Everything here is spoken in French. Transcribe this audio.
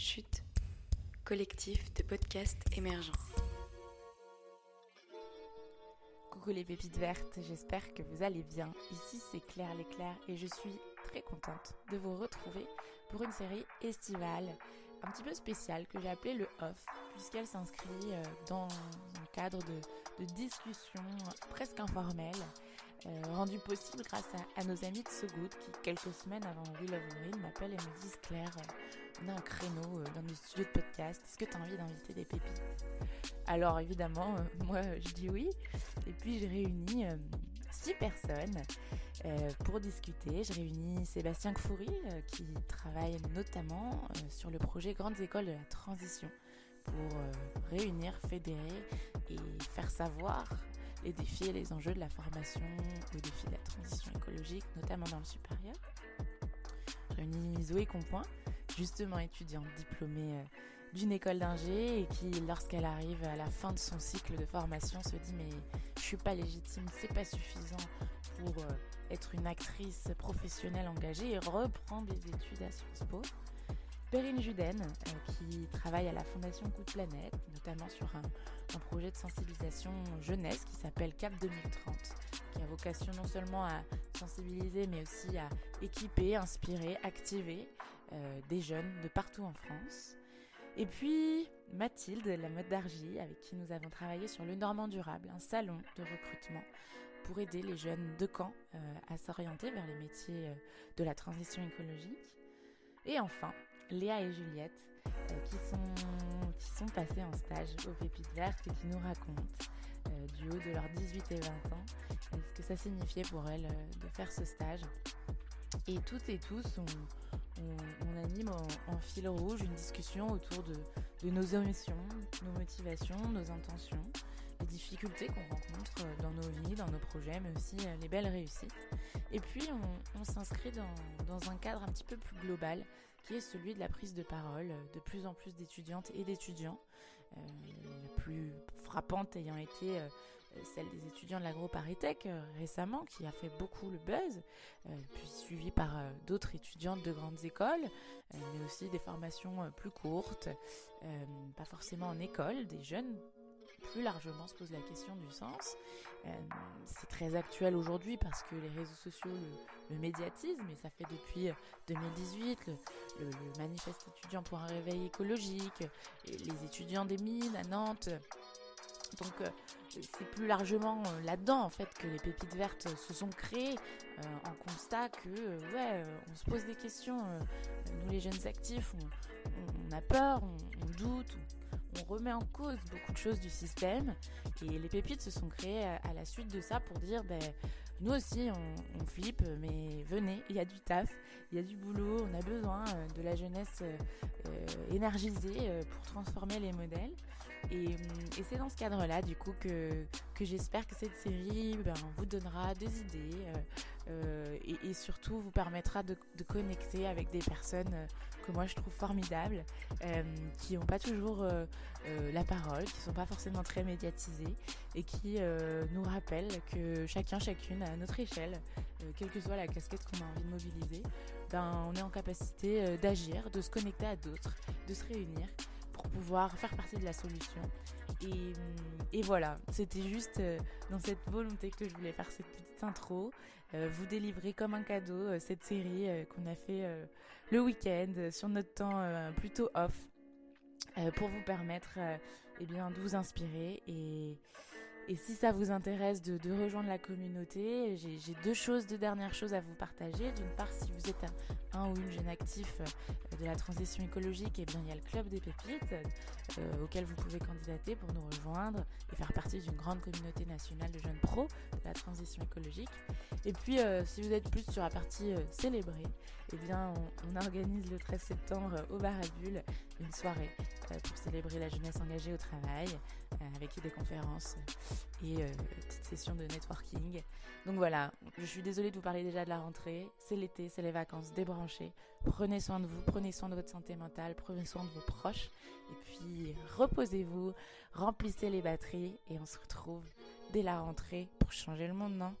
Chute, collectif de podcasts émergents. Coucou les pépites vertes, j'espère que vous allez bien. Ici c'est Claire l'éclair et je suis très contente de vous retrouver pour une série estivale un petit peu spéciale que j'ai appelée le Off, puisqu'elle s'inscrit euh, dans un cadre de, de discussion presque informelle, euh, rendu possible grâce à, nos amis de So Good qui, quelques semaines avant Will of Green, m'appellent et me disent Claire, a un créneau dans nos studios de podcast, est-ce que tu as envie d'inviter des pépites? Alors évidemment, moi je dis oui, et puis j'ai réuni six personnes euh, pour discuter. Je réunis Sébastien Kfouri euh, qui travaille notamment euh, sur le projet Grandes Écoles de la Transition pour réunir, fédérer et faire savoir les défis et les enjeux de la formation aux défis de la transition écologique, notamment dans le supérieur. Je réunis Zoé Compoint, justement étudiante diplômée d'une école d'ingé et qui, lorsqu'elle arrive à la fin de son cycle de formation, se dit mais je suis pas légitime, c'est pas suffisant pour euh, être une actrice professionnelle engagée et reprend des études à Sciences Po. Perrine Juden, euh, qui travaille à la Fondation Coup de Planète, notamment sur un, projet de sensibilisation jeunesse qui s'appelle Cap 2030, qui a vocation non seulement à sensibiliser, mais aussi à équiper, inspirer, activer euh, des jeunes de partout en France. Et puis Mathilde, la mode d'Argy, avec qui nous avons travaillé sur le Normand Durable, un salon de recrutement pour aider les jeunes de Caen euh, à s'orienter vers les métiers euh, de la transition écologique. Et enfin, Léa et Juliette, qui, sont, passées en stage au Pépites Vertes qui nous racontent du haut de leurs 18 et 20 ans ce que ça signifiait pour elles de faire ce stage. Et toutes et tous, on, anime en, fil rouge une discussion autour de, nos émotions, nos motivations, nos intentions, les difficultés qu'on rencontre dans nos vies, dans nos projets, mais aussi euh, les belles réussites. Et puis on, s'inscrit dans, dans, un cadre un petit peu plus global, qui est celui de la prise de parole de plus en plus d'étudiantes et d'étudiants, euh, la plus frappante ayant été euh, celle des étudiants de l'AgroParisTech euh, récemment, qui a fait beaucoup le buzz, euh, puis suivie par euh, d'autres étudiantes de grandes écoles, mais aussi des formations plus courtes, pas forcément en école, des jeunes plus largement se posent la question du sens. c'est très actuel aujourd'hui parce que les réseaux sociaux le, médiatisent, mais ça fait depuis 2018 le, le, le manifeste étudiant pour un réveil écologique, les étudiants des mines à Nantes. Donc c'est plus largement euh, là-dedans en fait que les pépites vertes se sont créées euh, en constat que euh, ouais on se pose des questions nous les jeunes actifs on, a peur on, doute on, remet en cause beaucoup de choses du système. Et les pépites se sont créées à, la suite de ça pour dire ben nous aussi on, flippe mais venez il y a du taf il y a du boulot on a besoin de la jeunesse énergisée pour transformer les modèles. Et, et c'est dans ce cadre là du coup que que, j'espère que cette série ben, vous donnera des idées euh, euh, et, surtout vous permettra de, connecter avec des personnes euh, que moi je trouve formidables, qui n'ont pas toujours la parole, qui sont pas forcément très médiatisées et qui nous rappellent que chacun, chacune, à notre échelle, quelle que soit la casquette qu'on a envie de mobiliser, ben, on est en capacité d'agir, de se connecter à d'autres, de se réunir pour pouvoir faire partie de la solution. Et, et voilà, c'était juste euh, dans cette volonté que je voulais faire cette petite intro, euh, vous délivrer comme un cadeau euh, cette série qu'on a fait le week-end sur notre temps plutôt off. pour vous permettre eh bien, de vous inspirer et, et si ça vous intéresse de, rejoindre la communauté, j'ai deux choses, deux dernières choses à vous partager. D'une part, si vous êtes un, ou une jeune actif euh, de la transition écologique, eh bien, il y a le club des pépites euh, auquel vous pouvez candidater pour nous rejoindre et faire partie d'une grande communauté nationale de jeunes pros de la transition écologique. Et puis, euh, si vous êtes plus sur la partie euh, célébrée, eh bien, on, organise le 13 septembre au Bar une soirée pour célébrer la jeunesse engagée au travail avec des conférences et euh, petite session de networking. Donc voilà, je suis désolée de vous parler déjà de la rentrée. C'est l'été, c'est les vacances, débranchez. Prenez soin de vous, prenez soin de votre santé mentale, prenez soin de vos proches. Et puis reposez-vous, remplissez les batteries et on se retrouve dès la rentrée pour changer le monde, non?